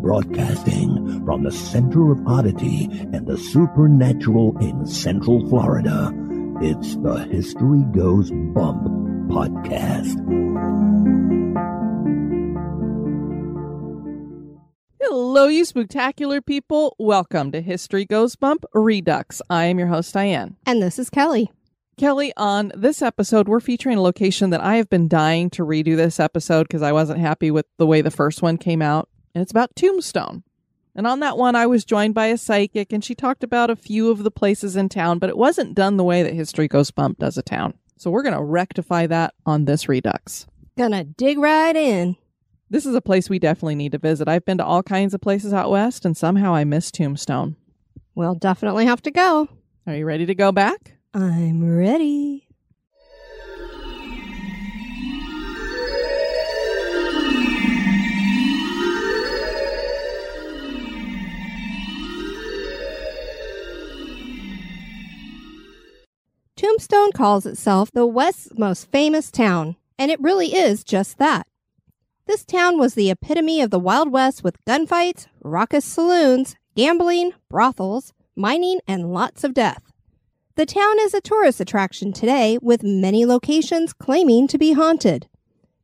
Broadcasting from the center of oddity and the supernatural in Central Florida, it's the History Goes Bump podcast. Hello, you spectacular people. Welcome to History Goes Bump Redux. I am your host, Diane. And this is Kelly. Kelly, on this episode, we're featuring a location that I have been dying to redo this episode because I wasn't happy with the way the first one came out. And it's about Tombstone. And on that one, I was joined by a psychic, and she talked about a few of the places in town, but it wasn't done the way that History Goes Bump does a town. So we're going to rectify that on this Redux. Gonna dig right in. This is a place we definitely need to visit. I've been to all kinds of places out west, and somehow I miss Tombstone. We'll definitely have to go. Are you ready to go back? I'm ready. Tombstone calls itself the West's most famous town, and it really is just that. This town was the epitome of the Wild West with gunfights, raucous saloons, gambling, brothels, mining, and lots of death. The town is a tourist attraction today with many locations claiming to be haunted.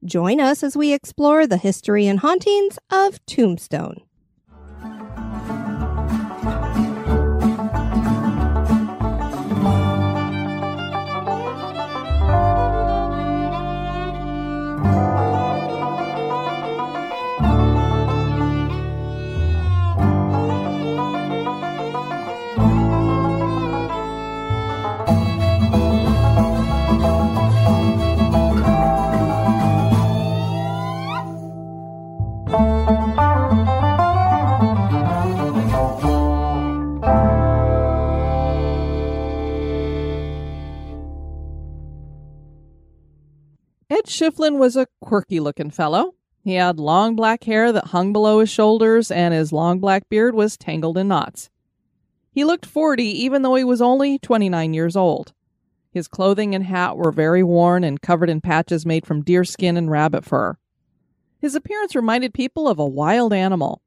Join us as we explore the history and hauntings of Tombstone. Ed Schieffelin was a quirky looking fellow. He had long black hair that hung below his shoulders, and his long black beard was tangled in knots. He looked 40, even though he was only 29 years old. His clothing and hat were very worn and covered in patches made from deerskin and rabbit fur. His appearance reminded people of a wild animal.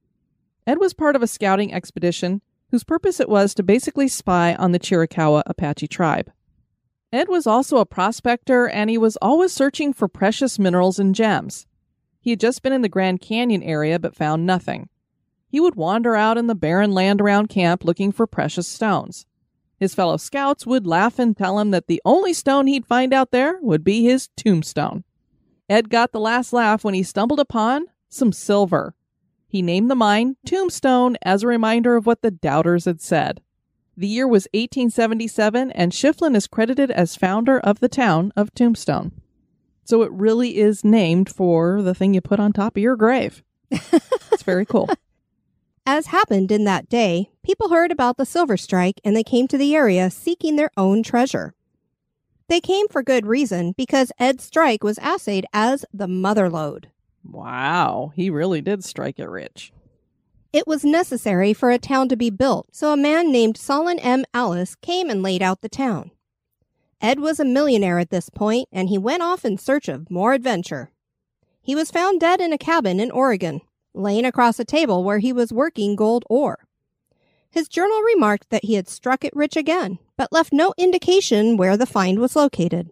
Ed was part of a scouting expedition whose purpose it was to basically spy on the Chiricahua Apache tribe. Ed was also a prospector and he was always searching for precious minerals and gems. He had just been in the Grand Canyon area but found nothing. He would wander out in the barren land around camp looking for precious stones. His fellow scouts would laugh and tell him that the only stone he'd find out there would be his tombstone. Ed got the last laugh when he stumbled upon some silver. He named the mine Tombstone as a reminder of what the doubters had said. The year was 1877, and Schieffelin is credited as founder of the town of Tombstone. So it really is named for the thing you put on top of your grave. it's very cool. As happened in that day, people heard about the silver strike and they came to the area seeking their own treasure. They came for good reason because Ed Strike was assayed as the mother lode. Wow, he really did strike it rich. It was necessary for a town to be built, so a man named Solon M. Allis came and laid out the town. Ed was a millionaire at this point, and he went off in search of more adventure. He was found dead in a cabin in Oregon, laying across a table where he was working gold ore. His journal remarked that he had struck it rich again, but left no indication where the find was located.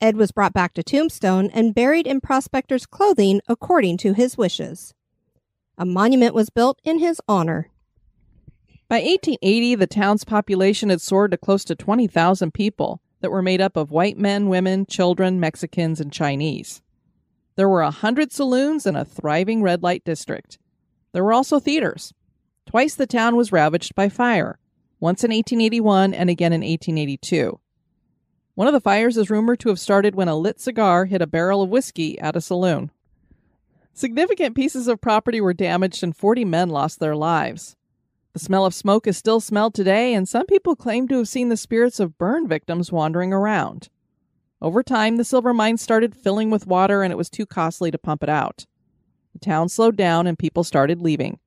Ed was brought back to Tombstone and buried in Prospector's clothing according to his wishes. A monument was built in his honor. By 1880, the town's population had soared to close to 20,000 people that were made up of white men, women, children, Mexicans, and Chinese. There were a hundred saloons and a thriving red light district. There were also theaters. Twice the town was ravaged by fire, once in 1881 and again in 1882. One of the fires is rumored to have started when a lit cigar hit a barrel of whiskey at a saloon. Significant pieces of property were damaged and 40 men lost their lives. The smell of smoke is still smelled today, and some people claim to have seen the spirits of burn victims wandering around. Over time, the silver mine started filling with water and it was too costly to pump it out. The town slowed down and people started leaving.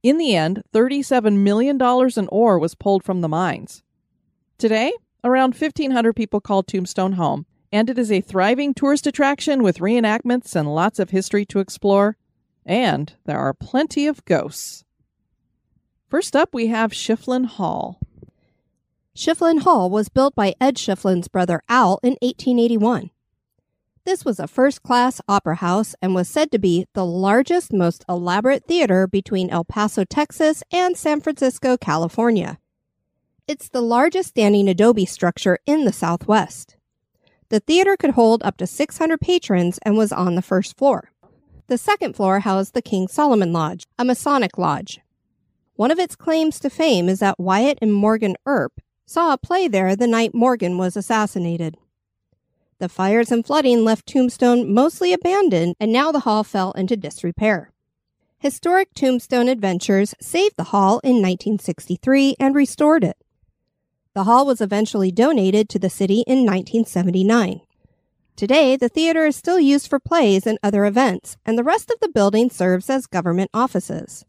In the end, $37 million in ore was pulled from the mines. Today, around 1,500 people call Tombstone home, and it is a thriving tourist attraction with reenactments and lots of history to explore. And there are plenty of ghosts. First up, we have Schieffelin Hall. Schieffelin Hall was built by Ed Schieffelin's brother Al in 1881. This was a first class opera house and was said to be the largest, most elaborate theater between El Paso, Texas and San Francisco, California. It's the largest standing adobe structure in the Southwest. The theater could hold up to 600 patrons and was on the first floor. The second floor housed the King Solomon Lodge, a Masonic lodge. One of its claims to fame is that Wyatt and Morgan Earp saw a play there the night Morgan was assassinated. The fires and flooding left Tombstone mostly abandoned, and now the hall fell into disrepair. Historic Tombstone Adventures saved the hall in 1963 and restored it. The hall was eventually donated to the city in 1979. Today, the theater is still used for plays and other events, and the rest of the building serves as government offices.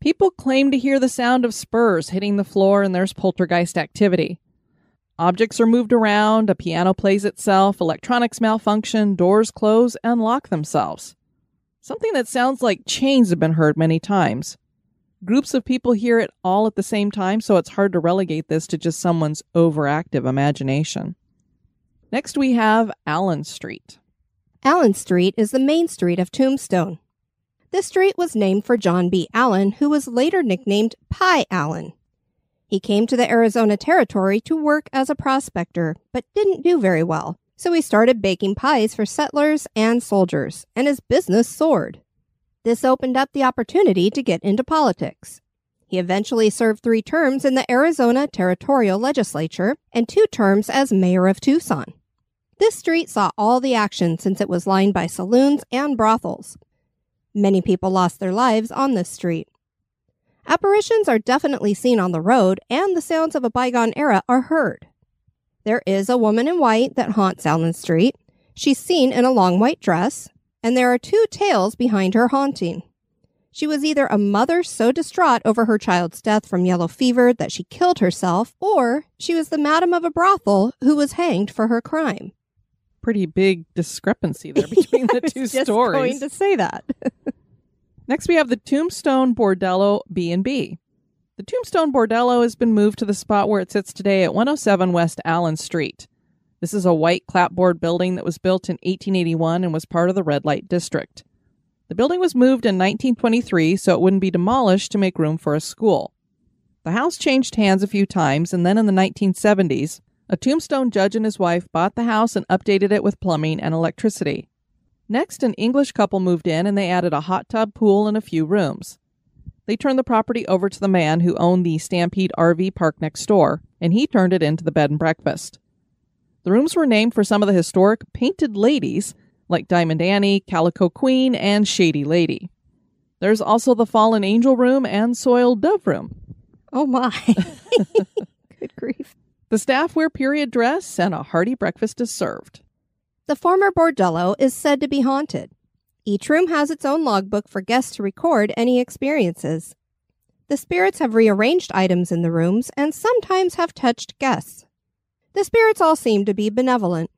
People claim to hear the sound of spurs hitting the floor and there's poltergeist activity. Objects are moved around, a piano plays itself, electronics malfunction, doors close and lock themselves. Something that sounds like chains have been heard many times. Groups of people hear it all at the same time, so it's hard to relegate this to just someone's overactive imagination. Next, we have Allen Street. Allen Street is the main street of Tombstone. This street was named for John B. Allen, who was later nicknamed Pie Allen. He came to the Arizona Territory to work as a prospector, but didn't do very well. So he started baking pies for settlers and soldiers, and his business soared. This opened up the opportunity to get into politics. He eventually served three terms in the Arizona Territorial Legislature and two terms as mayor of Tucson. This street saw all the action since it was lined by saloons and brothels. Many people lost their lives on this street. Apparitions are definitely seen on the road, and the sounds of a bygone era are heard. There is a woman in white that haunts Allen Street. She's seen in a long white dress, and there are two tales behind her haunting. She was either a mother so distraught over her child's death from yellow fever that she killed herself, or she was the madam of a brothel who was hanged for her crime. Pretty big discrepancy there between the two just stories. going to say that. Next, we have the Tombstone Bordello B&B. The Tombstone Bordello has been moved to the spot where it sits today at 107 West Allen Street. This is a white clapboard building that was built in 1881 and was part of the red light district. The building was moved in 1923 so it wouldn't be demolished to make room for a school. The house changed hands a few times, and then in the 1970s, a tombstone judge and his wife bought the house and updated it with plumbing and electricity. Next, an English couple moved in and they added a hot tub, pool, and a few rooms. They turned the property over to the man who owned the Stampede RV park next door, and he turned it into the bed and breakfast. The rooms were named for some of the historic painted ladies like Diamond Annie, Calico Queen, and Shady Lady. There's also the Fallen Angel Room and Soiled Dove Room. Oh my. Good grief. The staff wear period dress and a hearty breakfast is served. The former bordello is said to be haunted. Each room has its own logbook for guests to record any experiences. The spirits have rearranged items in the rooms and sometimes have touched guests. The spirits all seem to be benevolent.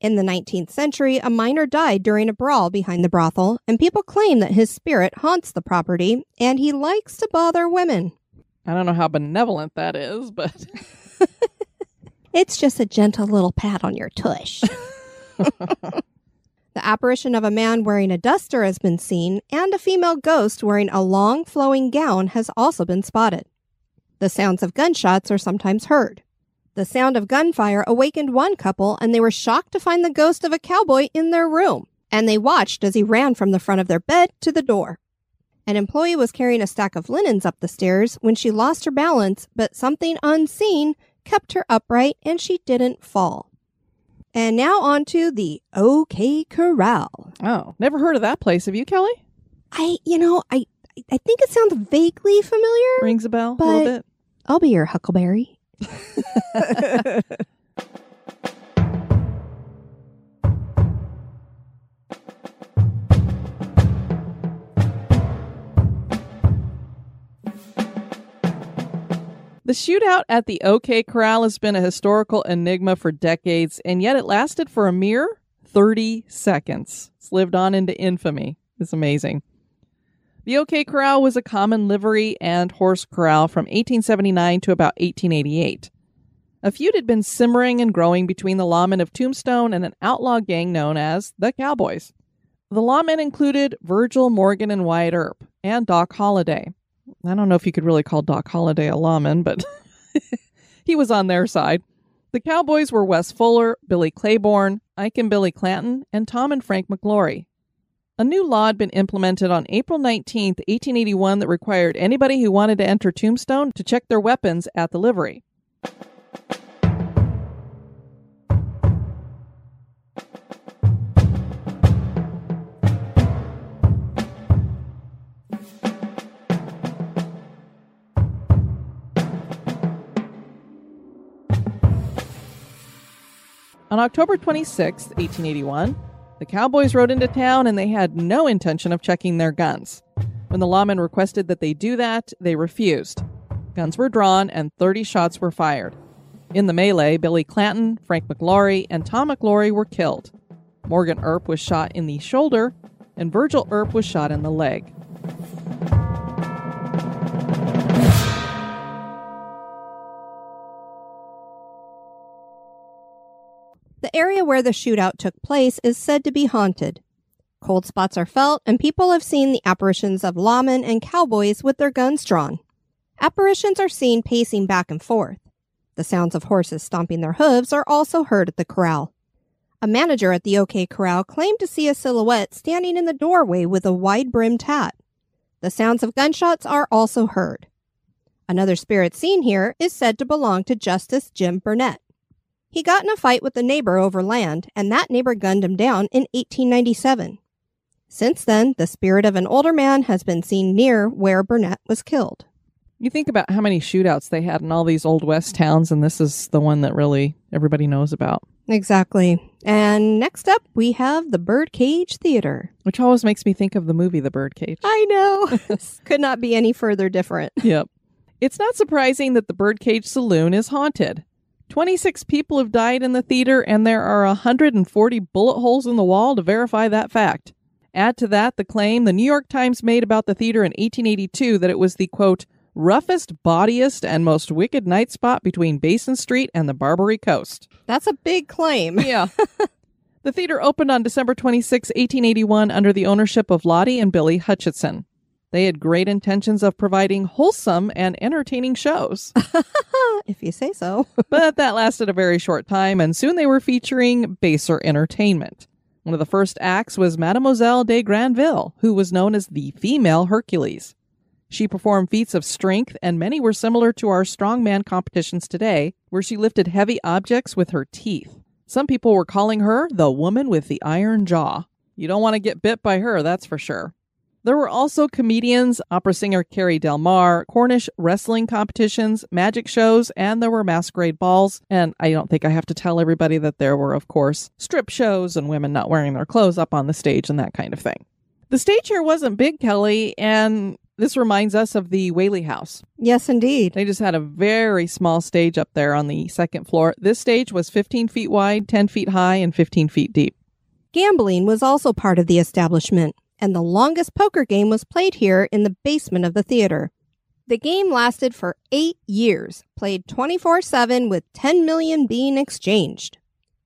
In the 19th century, a miner died during a brawl behind the brothel, and people claim that his spirit haunts the property and he likes to bother women. I don't know how benevolent that is, but It's just a gentle little pat on your tush. the apparition of a man wearing a duster has been seen, and a female ghost wearing a long flowing gown has also been spotted. The sounds of gunshots are sometimes heard. The sound of gunfire awakened one couple, and they were shocked to find the ghost of a cowboy in their room, and they watched as he ran from the front of their bed to the door. An employee was carrying a stack of linens up the stairs when she lost her balance, but something unseen kept her upright and she didn't fall. And now on to the OK Corral. Oh, never heard of that place. Have you, Kelly? I, you know, I, I think it sounds vaguely familiar. Rings a bell a little bit. I'll be your Huckleberry. The shootout at the OK Corral has been a historical enigma for decades, and yet it lasted for a mere 30 seconds. It's lived on into infamy. It's amazing. The OK Corral was a common livery and horse corral from 1879 to about 1888. A feud had been simmering and growing between the lawmen of Tombstone and an outlaw gang known as the Cowboys. The lawmen included Virgil Morgan and Wyatt Earp, and Doc Holliday. I don't know if you could really call Doc Holliday a lawman, but he was on their side. The Cowboys were Wes Fuller, Billy Claiborne, Ike and Billy Clanton, and Tom and Frank McLaury. A new law had been implemented on April 19, 1881, that required anybody who wanted to enter Tombstone to check their weapons at the livery. On October 26, 1881, the Cowboys rode into town and they had no intention of checking their guns. When the lawmen requested that they do that, they refused. Guns were drawn and 30 shots were fired. In the melee, Billy Clanton, Frank McLaury, and Tom McLaury were killed. Morgan Earp was shot in the shoulder, and Virgil Earp was shot in the leg. The area where the shootout took place is said to be haunted. Cold spots are felt, and people have seen the apparitions of lawmen and cowboys with their guns drawn. Apparitions are seen pacing back and forth. The sounds of horses stomping their hooves are also heard at the corral. A manager at the OK Corral claimed to see a silhouette standing in the doorway with a wide brimmed hat. The sounds of gunshots are also heard. Another spirit seen here is said to belong to Justice Jim Burnett. He got in a fight with a neighbor over land, and that neighbor gunned him down in 1897. Since then, the spirit of an older man has been seen near where Burnett was killed. You think about how many shootouts they had in all these old west towns, and this is the one that really everybody knows about, Exactly. And next up, we have the Birdcage Theater. which always makes me think of the movie The Birdcage. I know. Could not be any further different. yep. It's not surprising that the Birdcage Saloon is haunted. 26 people have died in the theater, and there are 140 bullet holes in the wall to verify that fact. Add to that the claim the New York Times made about the theater in 1882 that it was the quote, roughest, bawdiest, and most wicked night spot between Basin Street and the Barbary Coast. That's a big claim. Yeah. the theater opened on December 26, 1881, under the ownership of Lottie and Billy Hutchinson. They had great intentions of providing wholesome and entertaining shows. if you say so. but that lasted a very short time, and soon they were featuring baser entertainment. One of the first acts was Mademoiselle de Granville, who was known as the female Hercules. She performed feats of strength, and many were similar to our strongman competitions today, where she lifted heavy objects with her teeth. Some people were calling her the woman with the iron jaw. You don't want to get bit by her, that's for sure. There were also comedians, opera singer Carrie Del Mar, Cornish wrestling competitions, magic shows, and there were masquerade balls. And I don't think I have to tell everybody that there were, of course, strip shows and women not wearing their clothes up on the stage and that kind of thing. The stage here wasn't big, Kelly, and this reminds us of the Whaley House. Yes, indeed. They just had a very small stage up there on the second floor. This stage was 15 feet wide, 10 feet high, and 15 feet deep. Gambling was also part of the establishment, and the longest poker game was played here in the basement of the theater. The game lasted for eight years, played 24 7 with 10 million being exchanged.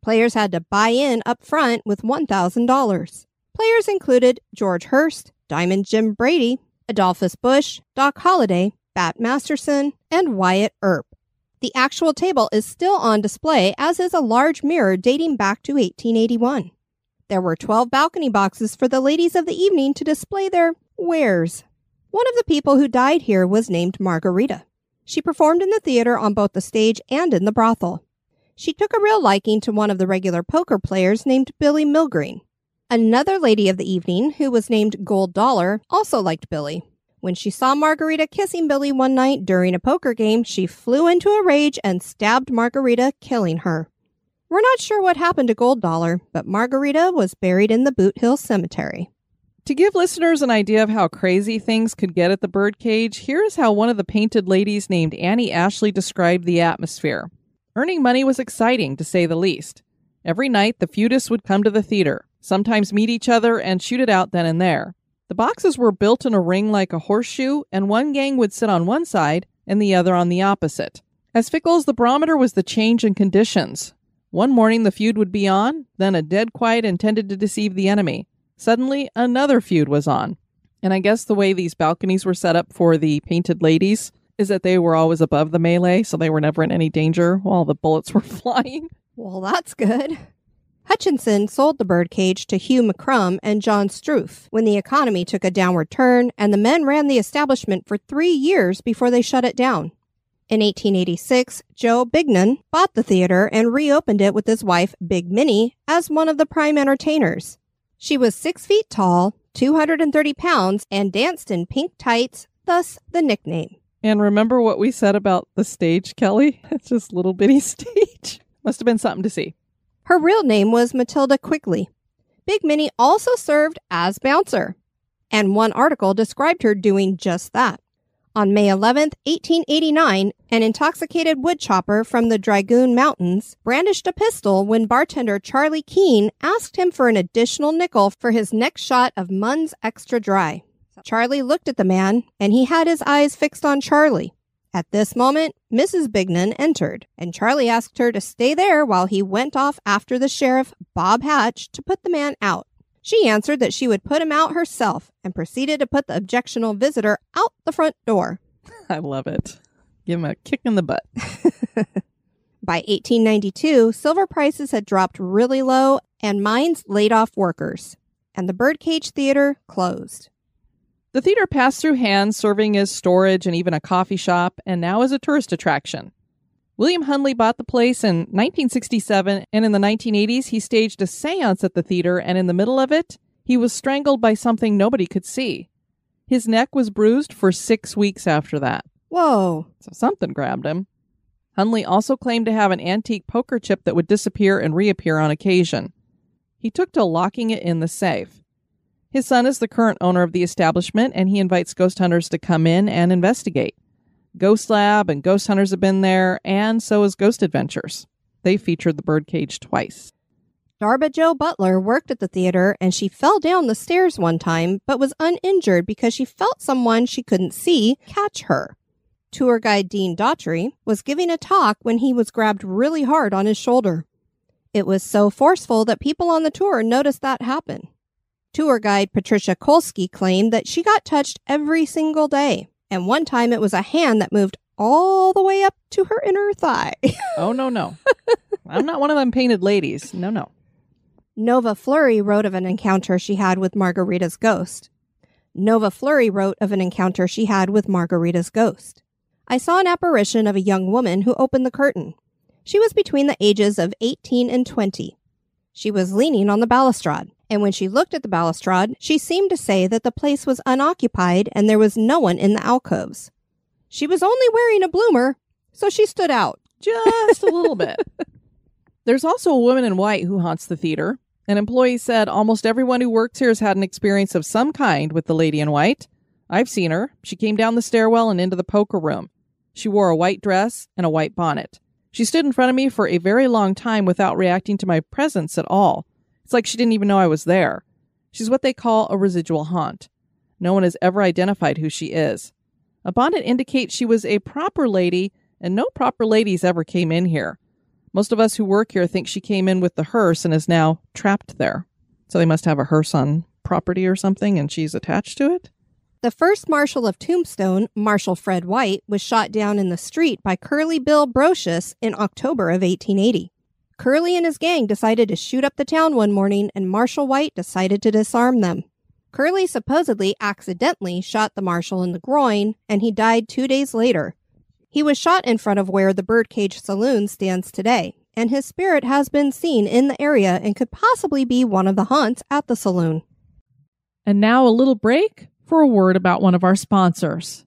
Players had to buy in up front with $1,000. Players included George Hearst, Diamond Jim Brady, Adolphus Busch, Doc Holliday, Bat Masterson, and Wyatt Earp. The actual table is still on display, as is a large mirror dating back to 1881. There were 12 balcony boxes for the ladies of the evening to display their wares. One of the people who died here was named Margarita. She performed in the theater on both the stage and in the brothel. She took a real liking to one of the regular poker players named Billy Milgreen. Another lady of the evening, who was named Gold Dollar, also liked Billy. When she saw Margarita kissing Billy one night during a poker game, she flew into a rage and stabbed Margarita, killing her. We're not sure what happened to Gold Dollar, but Margarita was buried in the Boot Hill Cemetery. To give listeners an idea of how crazy things could get at the birdcage, here's how one of the painted ladies named Annie Ashley described the atmosphere. Earning money was exciting, to say the least. Every night, the feudists would come to the theater, sometimes meet each other and shoot it out then and there. The boxes were built in a ring like a horseshoe, and one gang would sit on one side and the other on the opposite. As fickle as the barometer was the change in conditions. One morning the feud would be on, then a dead quiet intended to deceive the enemy. Suddenly, another feud was on. And I guess the way these balconies were set up for the painted ladies is that they were always above the melee, so they were never in any danger while the bullets were flying. Well, that's good. Hutchinson sold the birdcage to Hugh McCrum and John Struth when the economy took a downward turn, and the men ran the establishment for three years before they shut it down. In 1886, Joe Bignon bought the theater and reopened it with his wife, Big Minnie, as one of the prime entertainers. She was six feet tall, 230 pounds, and danced in pink tights, thus the nickname. And remember what we said about the stage, Kelly? It's just little bitty stage. Must have been something to see. Her real name was Matilda Quigley. Big Minnie also served as bouncer, and one article described her doing just that. On May 11, 1889, an intoxicated woodchopper from the Dragoon Mountains brandished a pistol when bartender Charlie Keene asked him for an additional nickel for his next shot of Mumm's Extra Dry. Charlie looked at the man, and he had his eyes fixed on Charlie. At this moment, Mrs. Bignon entered, and Charlie asked her to stay there while he went off after the sheriff, Bob Hatch, to put the man out. She answered that she would put him out herself and proceeded to put the objectionable visitor out the front door. I love it. Give him a kick in the butt. By 1892, silver prices had dropped really low and mines laid off workers, and the Birdcage Theater closed. The theater passed through hands, serving as storage and even a coffee shop, and now is a tourist attraction. William Hunley bought the place in 1967, and in the 1980s, he staged a seance at the theater, and in the middle of it, he was strangled by something nobody could see. His neck was bruised for six weeks after that. Whoa. So something grabbed him. Hunley also claimed to have an antique poker chip that would disappear and reappear on occasion. He took to locking it in the safe. His son is the current owner of the establishment, and he invites ghost hunters to come in and investigate. Ghost Lab and Ghost Hunters have been there, and so has Ghost Adventures. They featured the birdcage twice. Darba Jo Butler worked at the theater and she fell down the stairs one time, but was uninjured because she felt someone she couldn't see catch her. Tour guide Dean Daughtry was giving a talk when he was grabbed really hard on his shoulder. It was so forceful that people on the tour noticed that happen. Tour guide Patricia Kolsky claimed that she got touched every single day, and one time it was a hand that moved all the way up to her inner thigh. Oh, no, no. I'm not one of them painted ladies. No, no. Nova Flurry wrote of an encounter she had with Margarita's ghost. Nova Flurry wrote of an encounter she had with Margarita's ghost. I saw an apparition of a young woman who opened the curtain. She was between the ages of 18 and 20. She was leaning on the balustrade, and when she looked at the balustrade, she seemed to say that the place was unoccupied and there was no one in the alcoves. She was only wearing a bloomer, so she stood out. Just a little bit. There's also a woman in white who haunts the theater. An employee said almost everyone who works here has had an experience of some kind with the lady in white. I've seen her. She came down the stairwell and into the poker room. She wore a white dress and a white bonnet. She stood in front of me for a very long time without reacting to my presence at all. It's like she didn't even know I was there. She's what they call a residual haunt. No one has ever identified who she is. A bonnet indicates she was a proper lady, and no proper ladies ever came in here. Most of us who work here think she came in with the hearse and is now trapped there. So they must have a hearse on property or something, and she's attached to it? The first Marshal of Tombstone, Marshal Fred White, was shot down in the street by Curly Bill Brocius in October of 1880. Curly and his gang decided to shoot up the town one morning, and Marshal White decided to disarm them. Curly supposedly accidentally shot the marshal in the groin, and he died two days later. He was shot in front of where the Birdcage Saloon stands today, and his spirit has been seen in the area and could possibly be one of the haunts at the saloon. And now a little break for a word about one of our sponsors.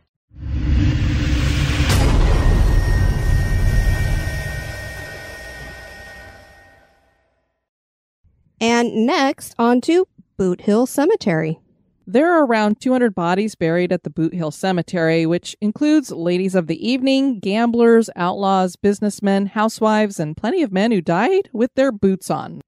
And next, on to Boot Hill Cemetery. There are around 200 bodies buried at the Boot Hill Cemetery, which includes ladies of the evening, gamblers, outlaws, businessmen, housewives, and plenty of men who died with their boots on.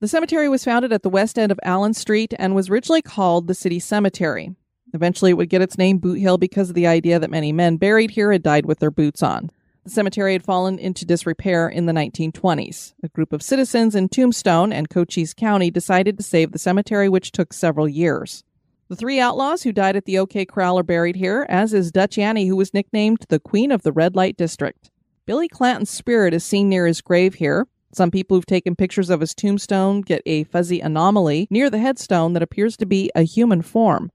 The cemetery was founded at the west end of Allen Street and was originally called the City Cemetery. Eventually, it would get its name Boot Hill because of the idea that many men buried here had died with their boots on. The cemetery had fallen into disrepair in the 1920s. A group of citizens in Tombstone and Cochise County decided to save the cemetery, which took several years. The three outlaws who died at the OK Corral are buried here, as is Dutch Annie, who was nicknamed the Queen of the Red Light District. Billy Clanton's spirit is seen near his grave here. Some people who've taken pictures of his tombstone get a fuzzy anomaly near the headstone that appears to be a human form.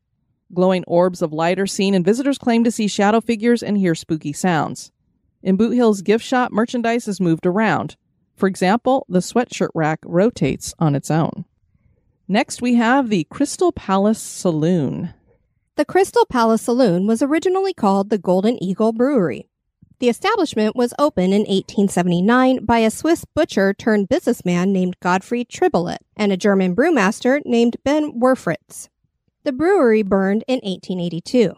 Glowing orbs of light are seen, and visitors claim to see shadow figures and hear spooky sounds. In Boot Hill's gift shop, merchandise is moved around. For example, the sweatshirt rack rotates on its own. Next, we have the Crystal Palace Saloon. The Crystal Palace Saloon was originally called the Golden Eagle Brewery. The establishment was opened in 1879 by a Swiss butcher turned businessman named Godfrey Tribolet and a German brewmaster named Ben Wehrfritz. The brewery burned in 1882.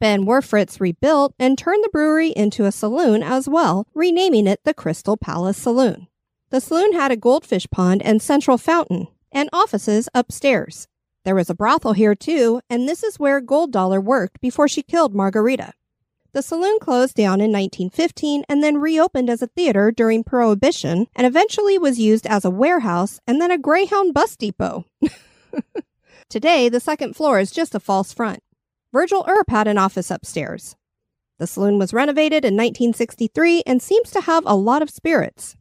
Ben Wehrfritz rebuilt and turned the brewery into a saloon as well, renaming it the Crystal Palace Saloon. The saloon had a goldfish pond and central fountain, and offices upstairs. There was a brothel here too, and this is where Gold Dollar worked before she killed Margarita. The saloon closed down in 1915 and then reopened as a theater during Prohibition and eventually was used as a warehouse and then a Greyhound bus depot. Today, the second floor is just a false front. Virgil Earp had an office upstairs. The saloon was renovated in 1963 and seems to have a lot of spirits.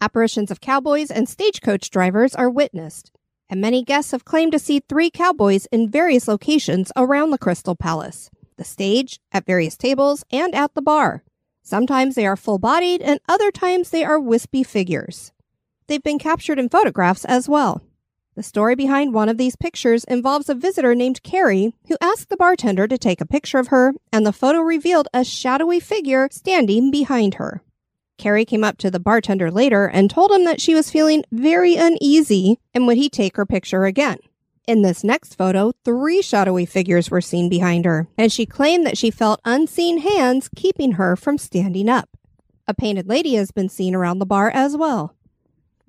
Apparitions of cowboys and stagecoach drivers are witnessed, and many guests have claimed to see three cowboys in various locations around the Crystal Palace the stage, at various tables, and at the bar. Sometimes they are full bodied, and other times they are wispy figures. They've been captured in photographs as well. The story behind one of these pictures involves a visitor named Carrie who asked the bartender to take a picture of her, and the photo revealed a shadowy figure standing behind her. Carrie came up to the bartender later and told him that she was feeling very uneasy and would he take her picture again. In this next photo, three shadowy figures were seen behind her, and she claimed that she felt unseen hands keeping her from standing up. A painted lady has been seen around the bar as well.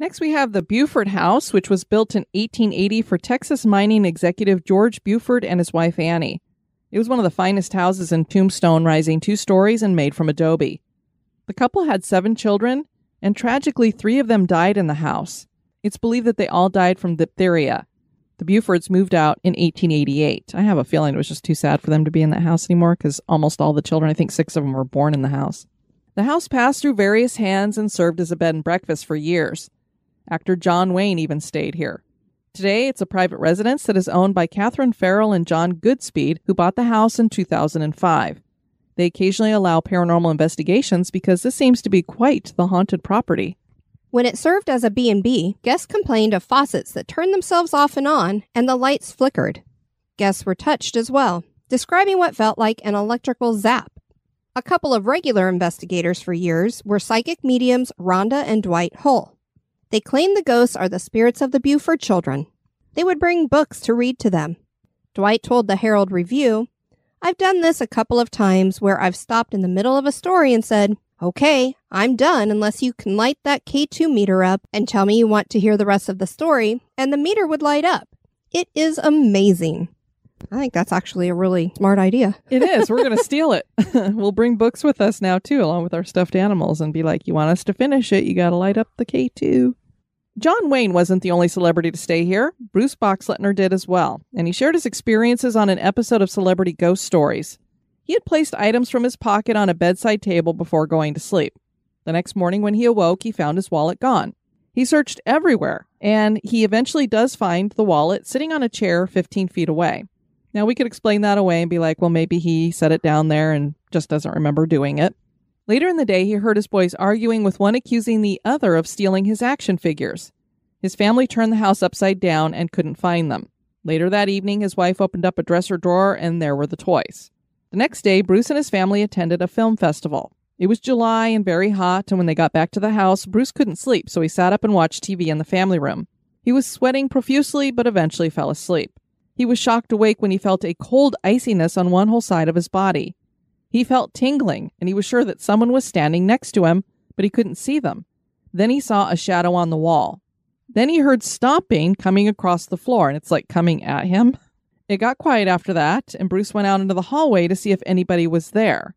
Next, we have the Buford House, which was built in 1880 for Texas mining executive George Buford and his wife Annie. It was one of the finest houses in Tombstone, rising two stories and made from adobe. The couple had seven children, and tragically, three of them died in the house. It's believed that they all died from diphtheria. The Bufords moved out in 1888. I have a feeling it was just too sad for them to be in that house anymore because almost all the children, I think six of them, were born in the house. The house passed through various hands and served as a bed and breakfast for years. Actor John Wayne even stayed here. Today, it's a private residence that is owned by Catherine Farrell and John Goodspeed, who bought the house in 2005. They occasionally allow paranormal investigations because this seems to be quite the haunted property. When it served as a B&B, guests complained of faucets that turned themselves off and on and the lights flickered. Guests were touched as well. describing what felt like an electrical zap. A couple of regular investigators for years were psychic mediums Rhonda and Dwight Hull. They claim the ghosts are the spirits of the Buford children. They would bring books to read to them. Dwight told the Herald Review, I've done this a couple of times where I've stopped in the middle of a story and said, Okay, I'm done unless you can light that K2 meter up and tell me you want to hear the rest of the story, and the meter would light up. It is amazing. I think that's actually a really smart idea. It is. We're going to steal it. we'll bring books with us now, too, along with our stuffed animals, and be like, you want us to finish it? You got to light up the K2. John Wayne wasn't the only celebrity to stay here. Bruce Boxleitner did as well, and he shared his experiences on an episode of Celebrity Ghost Stories. He had placed items from his pocket on a bedside table before going to sleep. The next morning, when he awoke, he found his wallet gone. He searched everywhere, and he eventually does find the wallet sitting on a chair 15 feet away. Now, we could explain that away and be like, well, maybe he set it down there and just doesn't remember doing it. Later in the day, he heard his boys arguing with one accusing the other of stealing his action figures. His family turned the house upside down and couldn't find them. Later that evening, his wife opened up a dresser drawer and there were the toys. The next day, Bruce and his family attended a film festival. It was July and very hot, and when they got back to the house, Bruce couldn't sleep, so he sat up and watched TV in the family room. He was sweating profusely, but eventually fell asleep. He was shocked awake when he felt a cold iciness on one whole side of his body. He felt tingling, and he was sure that someone was standing next to him, but he couldn't see them. Then he saw a shadow on the wall. Then he heard stomping coming across the floor, and it's like coming at him. It got quiet after that, and Bruce went out into the hallway to see if anybody was there.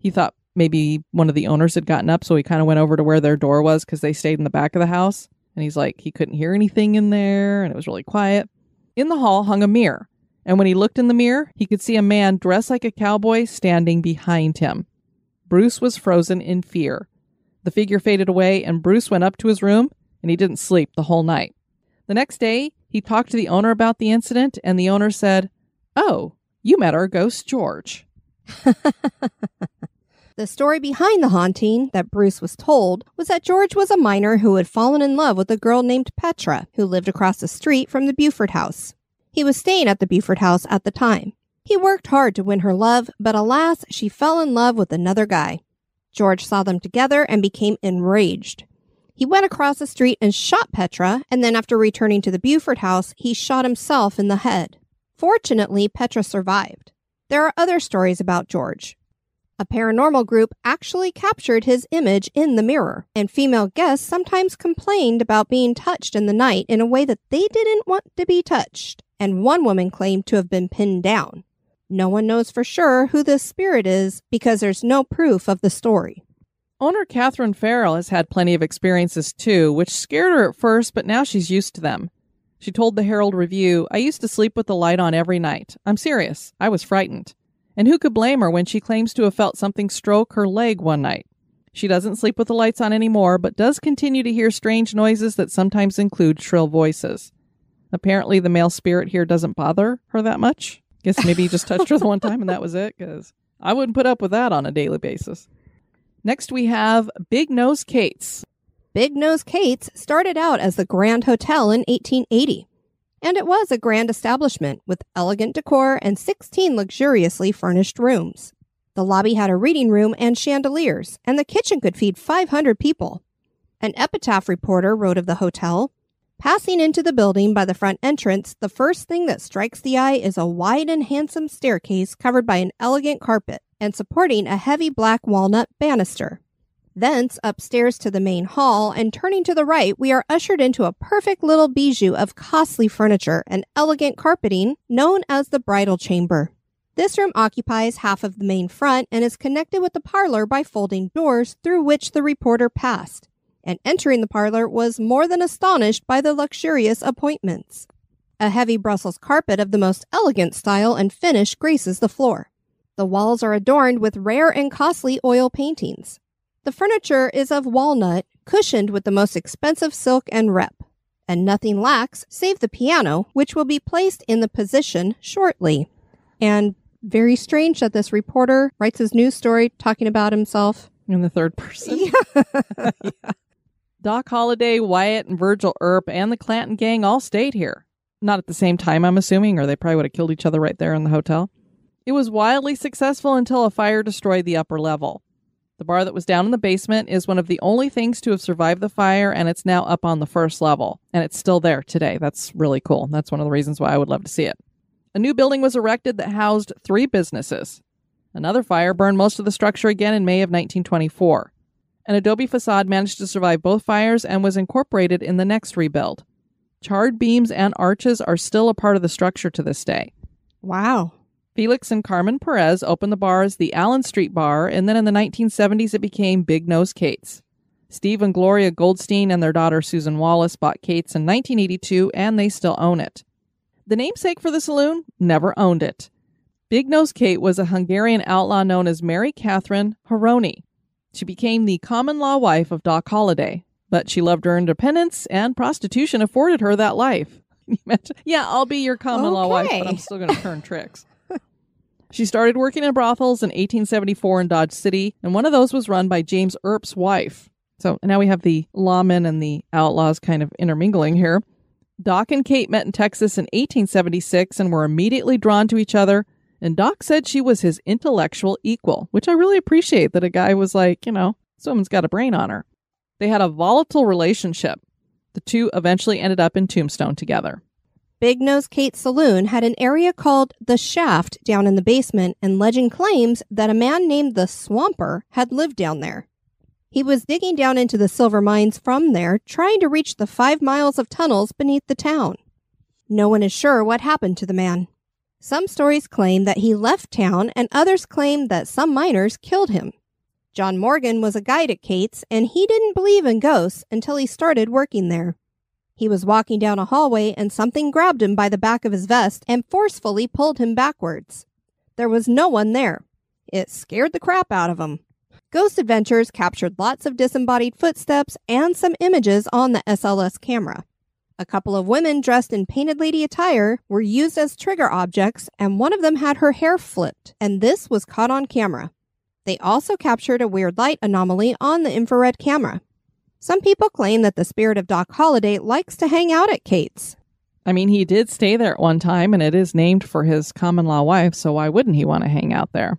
He thought maybe one of the owners had gotten up, so he kind of went over to where their door was because they stayed in the back of the house. And he's like, he couldn't hear anything in there, and it was really quiet. In the hall hung a mirror and when he looked in the mirror, he could see a man dressed like a cowboy standing behind him. Bruce was frozen in fear. The figure faded away, and Bruce went up to his room, and he didn't sleep the whole night. The next day, he talked to the owner about the incident, and the owner said, Oh, you met our ghost, George. the story behind the haunting that Bruce was told was that George was a miner who had fallen in love with a girl named Petra, who lived across the street from the Buford house. He was staying at the Buford house at the time. He worked hard to win her love, but alas, she fell in love with another guy. George saw them together and became enraged. He went across the street and shot Petra, and then after returning to the Buford house, he shot himself in the head. Fortunately, Petra survived. There are other stories about George. A paranormal group actually captured his image in the mirror, and female guests sometimes complained about being touched in the night in a way that they didn't want to be touched and one woman claimed to have been pinned down. No one knows for sure who this spirit is because there's no proof of the story. Owner Catherine Farrell has had plenty of experiences too, which scared her at first, but now she's used to them. She told the Herald Review, I used to sleep with the light on every night. I'm serious. I was frightened. And who could blame her when she claims to have felt something stroke her leg one night? She doesn't sleep with the lights on anymore, but does continue to hear strange noises that sometimes include shrill voices. Apparently, the male spirit here doesn't bother her that much. Guess maybe he just touched her the one time and that was it, because I wouldn't put up with that on a daily basis. Next, we have Big Nose Kate's. Big Nose Kate's started out as the Grand Hotel in 1880, and it was a grand establishment with elegant decor and 16 luxuriously furnished rooms. The lobby had a reading room and chandeliers, and the kitchen could feed 500 people. An epitaph reporter wrote of the hotel Passing into the building by the front entrance, the first thing that strikes the eye is a wide and handsome staircase covered by an elegant carpet and supporting a heavy black walnut banister. Thence upstairs to the main hall, and turning to the right, we are ushered into a perfect little bijou of costly furniture and elegant carpeting known as the bridal chamber. This room occupies half of the main front and is connected with the parlor by folding doors through which the reporter passed and entering the parlor was more than astonished by the luxurious appointments. A heavy Brussels carpet of the most elegant style and finish graces the floor. The walls are adorned with rare and costly oil paintings. The furniture is of walnut, cushioned with the most expensive silk and rep. And nothing lacks save the piano, which will be placed in the position shortly. And very strange that this reporter writes his news story talking about himself in the third person. Yeah. yeah. Doc Holliday, Wyatt, and Virgil Earp, and the Clanton gang all stayed here. Not at the same time, I'm assuming, or they probably would have killed each other right there in the hotel. It was wildly successful until a fire destroyed the upper level. The bar that was down in the basement is one of the only things to have survived the fire, and it's now up on the first level, and it's still there today. That's really cool. That's one of the reasons why I would love to see it. A new building was erected that housed three businesses. Another fire burned most of the structure again in May of 1924. An adobe facade managed to survive both fires and was incorporated in the next rebuild. Charred beams and arches are still a part of the structure to this day. Wow. Felix and Carmen Perez opened the bar as the Allen Street Bar, and then in the 1970s it became Big Nose Kate's. Steve and Gloria Goldstein and their daughter Susan Wallace bought Kate's in 1982, and they still own it. The namesake for the saloon never owned it. Big Nose Kate was a Hungarian outlaw known as Mary Catherine Horony. She became the common law wife of Doc Holliday, but she loved her independence, and prostitution afforded her that life. yeah, I'll be your common law wife, but I'm still going to turn tricks. She started working in brothels in 1874 in Dodge City, and one of those was run by James Earp's wife. So now we have the lawmen and the outlaws kind of intermingling here. Doc and Kate met in Texas in 1876 and were immediately drawn to each other. And Doc said she was his intellectual equal, which I really appreciate that a guy was like, you know, this woman's got a brain on her. They had a volatile relationship. The two eventually ended up in Tombstone together. Big Nose Kate's saloon had an area called the Shaft down in the basement, and legend claims that a man named the Swamper had lived down there. He was digging down into the silver mines from there, trying to reach the five miles of tunnels beneath the town. No one is sure what happened to the man. Some stories claim that he left town, and others claim that some miners killed him. John Morgan was a guide at Kate's, and he didn't believe in ghosts until he started working there. He was walking down a hallway and something grabbed him by the back of his vest and forcefully pulled him backwards. There was no one there. It scared the crap out of him. Ghost Adventures captured lots of disembodied footsteps and some images on the SLS camera. A couple of women dressed in painted lady attire were used as trigger objects, and one of them had her hair flipped, and this was caught on camera. They also captured a weird light anomaly on the infrared camera. Some people claim that the spirit of Doc Holliday likes to hang out at Kate's. I mean, he did stay there at one time, and it is named for his common law wife, so why wouldn't he want to hang out there?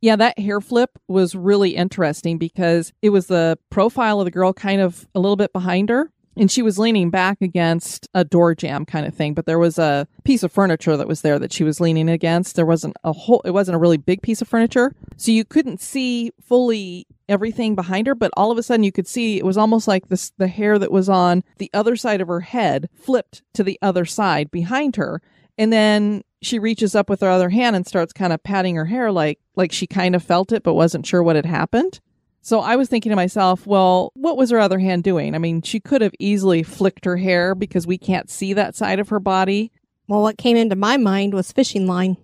Yeah, that hair flip was really interesting because it was the profile of the girl kind of a little bit behind her, and she was leaning back against a door jamb kind of thing. But there was a piece of furniture that was there that she was leaning against. There wasn't a whole, it wasn't a really big piece of furniture, so you couldn't see fully everything behind her. But all of a sudden, you could see it was almost like this the hair that was on the other side of her head flipped to the other side behind her, and then she reaches up with her other hand and starts kind of patting her hair like like she kind of felt it but wasn't sure what had happened. So I was thinking to myself, well, what was her other hand doing? I mean, she could have easily flicked her hair because we can't see that side of her body Well, what came into my mind was fishing line.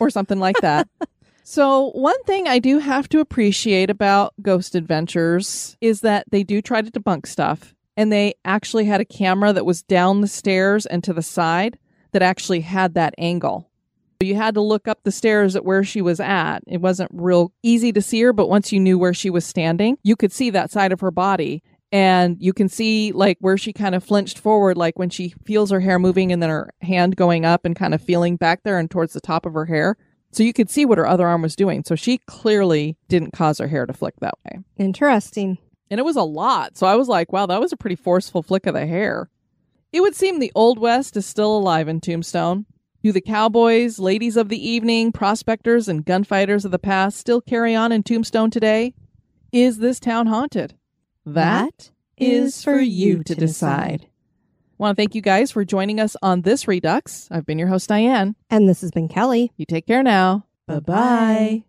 or something like that. so, one thing I do have to appreciate about Ghost Adventures is that they do try to debunk stuff and they actually had a camera that was down the stairs and to the side that actually had that angle. You had to look up the stairs at where she was at. It wasn't real easy to see her, but once you knew where she was standing, you could see that side of her body. And you can see like where she kind of flinched forward, like when she feels her hair moving and then her hand going up and kind of feeling back there and towards the top of her hair. So you could see what her other arm was doing. So she clearly didn't cause her hair to flick that way. Interesting. And it was a lot. So I was like, wow, that was a pretty forceful flick of the hair. It would seem the Old West is still alive in Tombstone. Do the cowboys, ladies of the evening, prospectors, and gunfighters of the past still carry on in Tombstone today? Is this town haunted? That is for you to decide. I want to thank you guys for joining us on this Redux. I've been your host, Diane. And this has been Kelly. You take care now. Bye bye.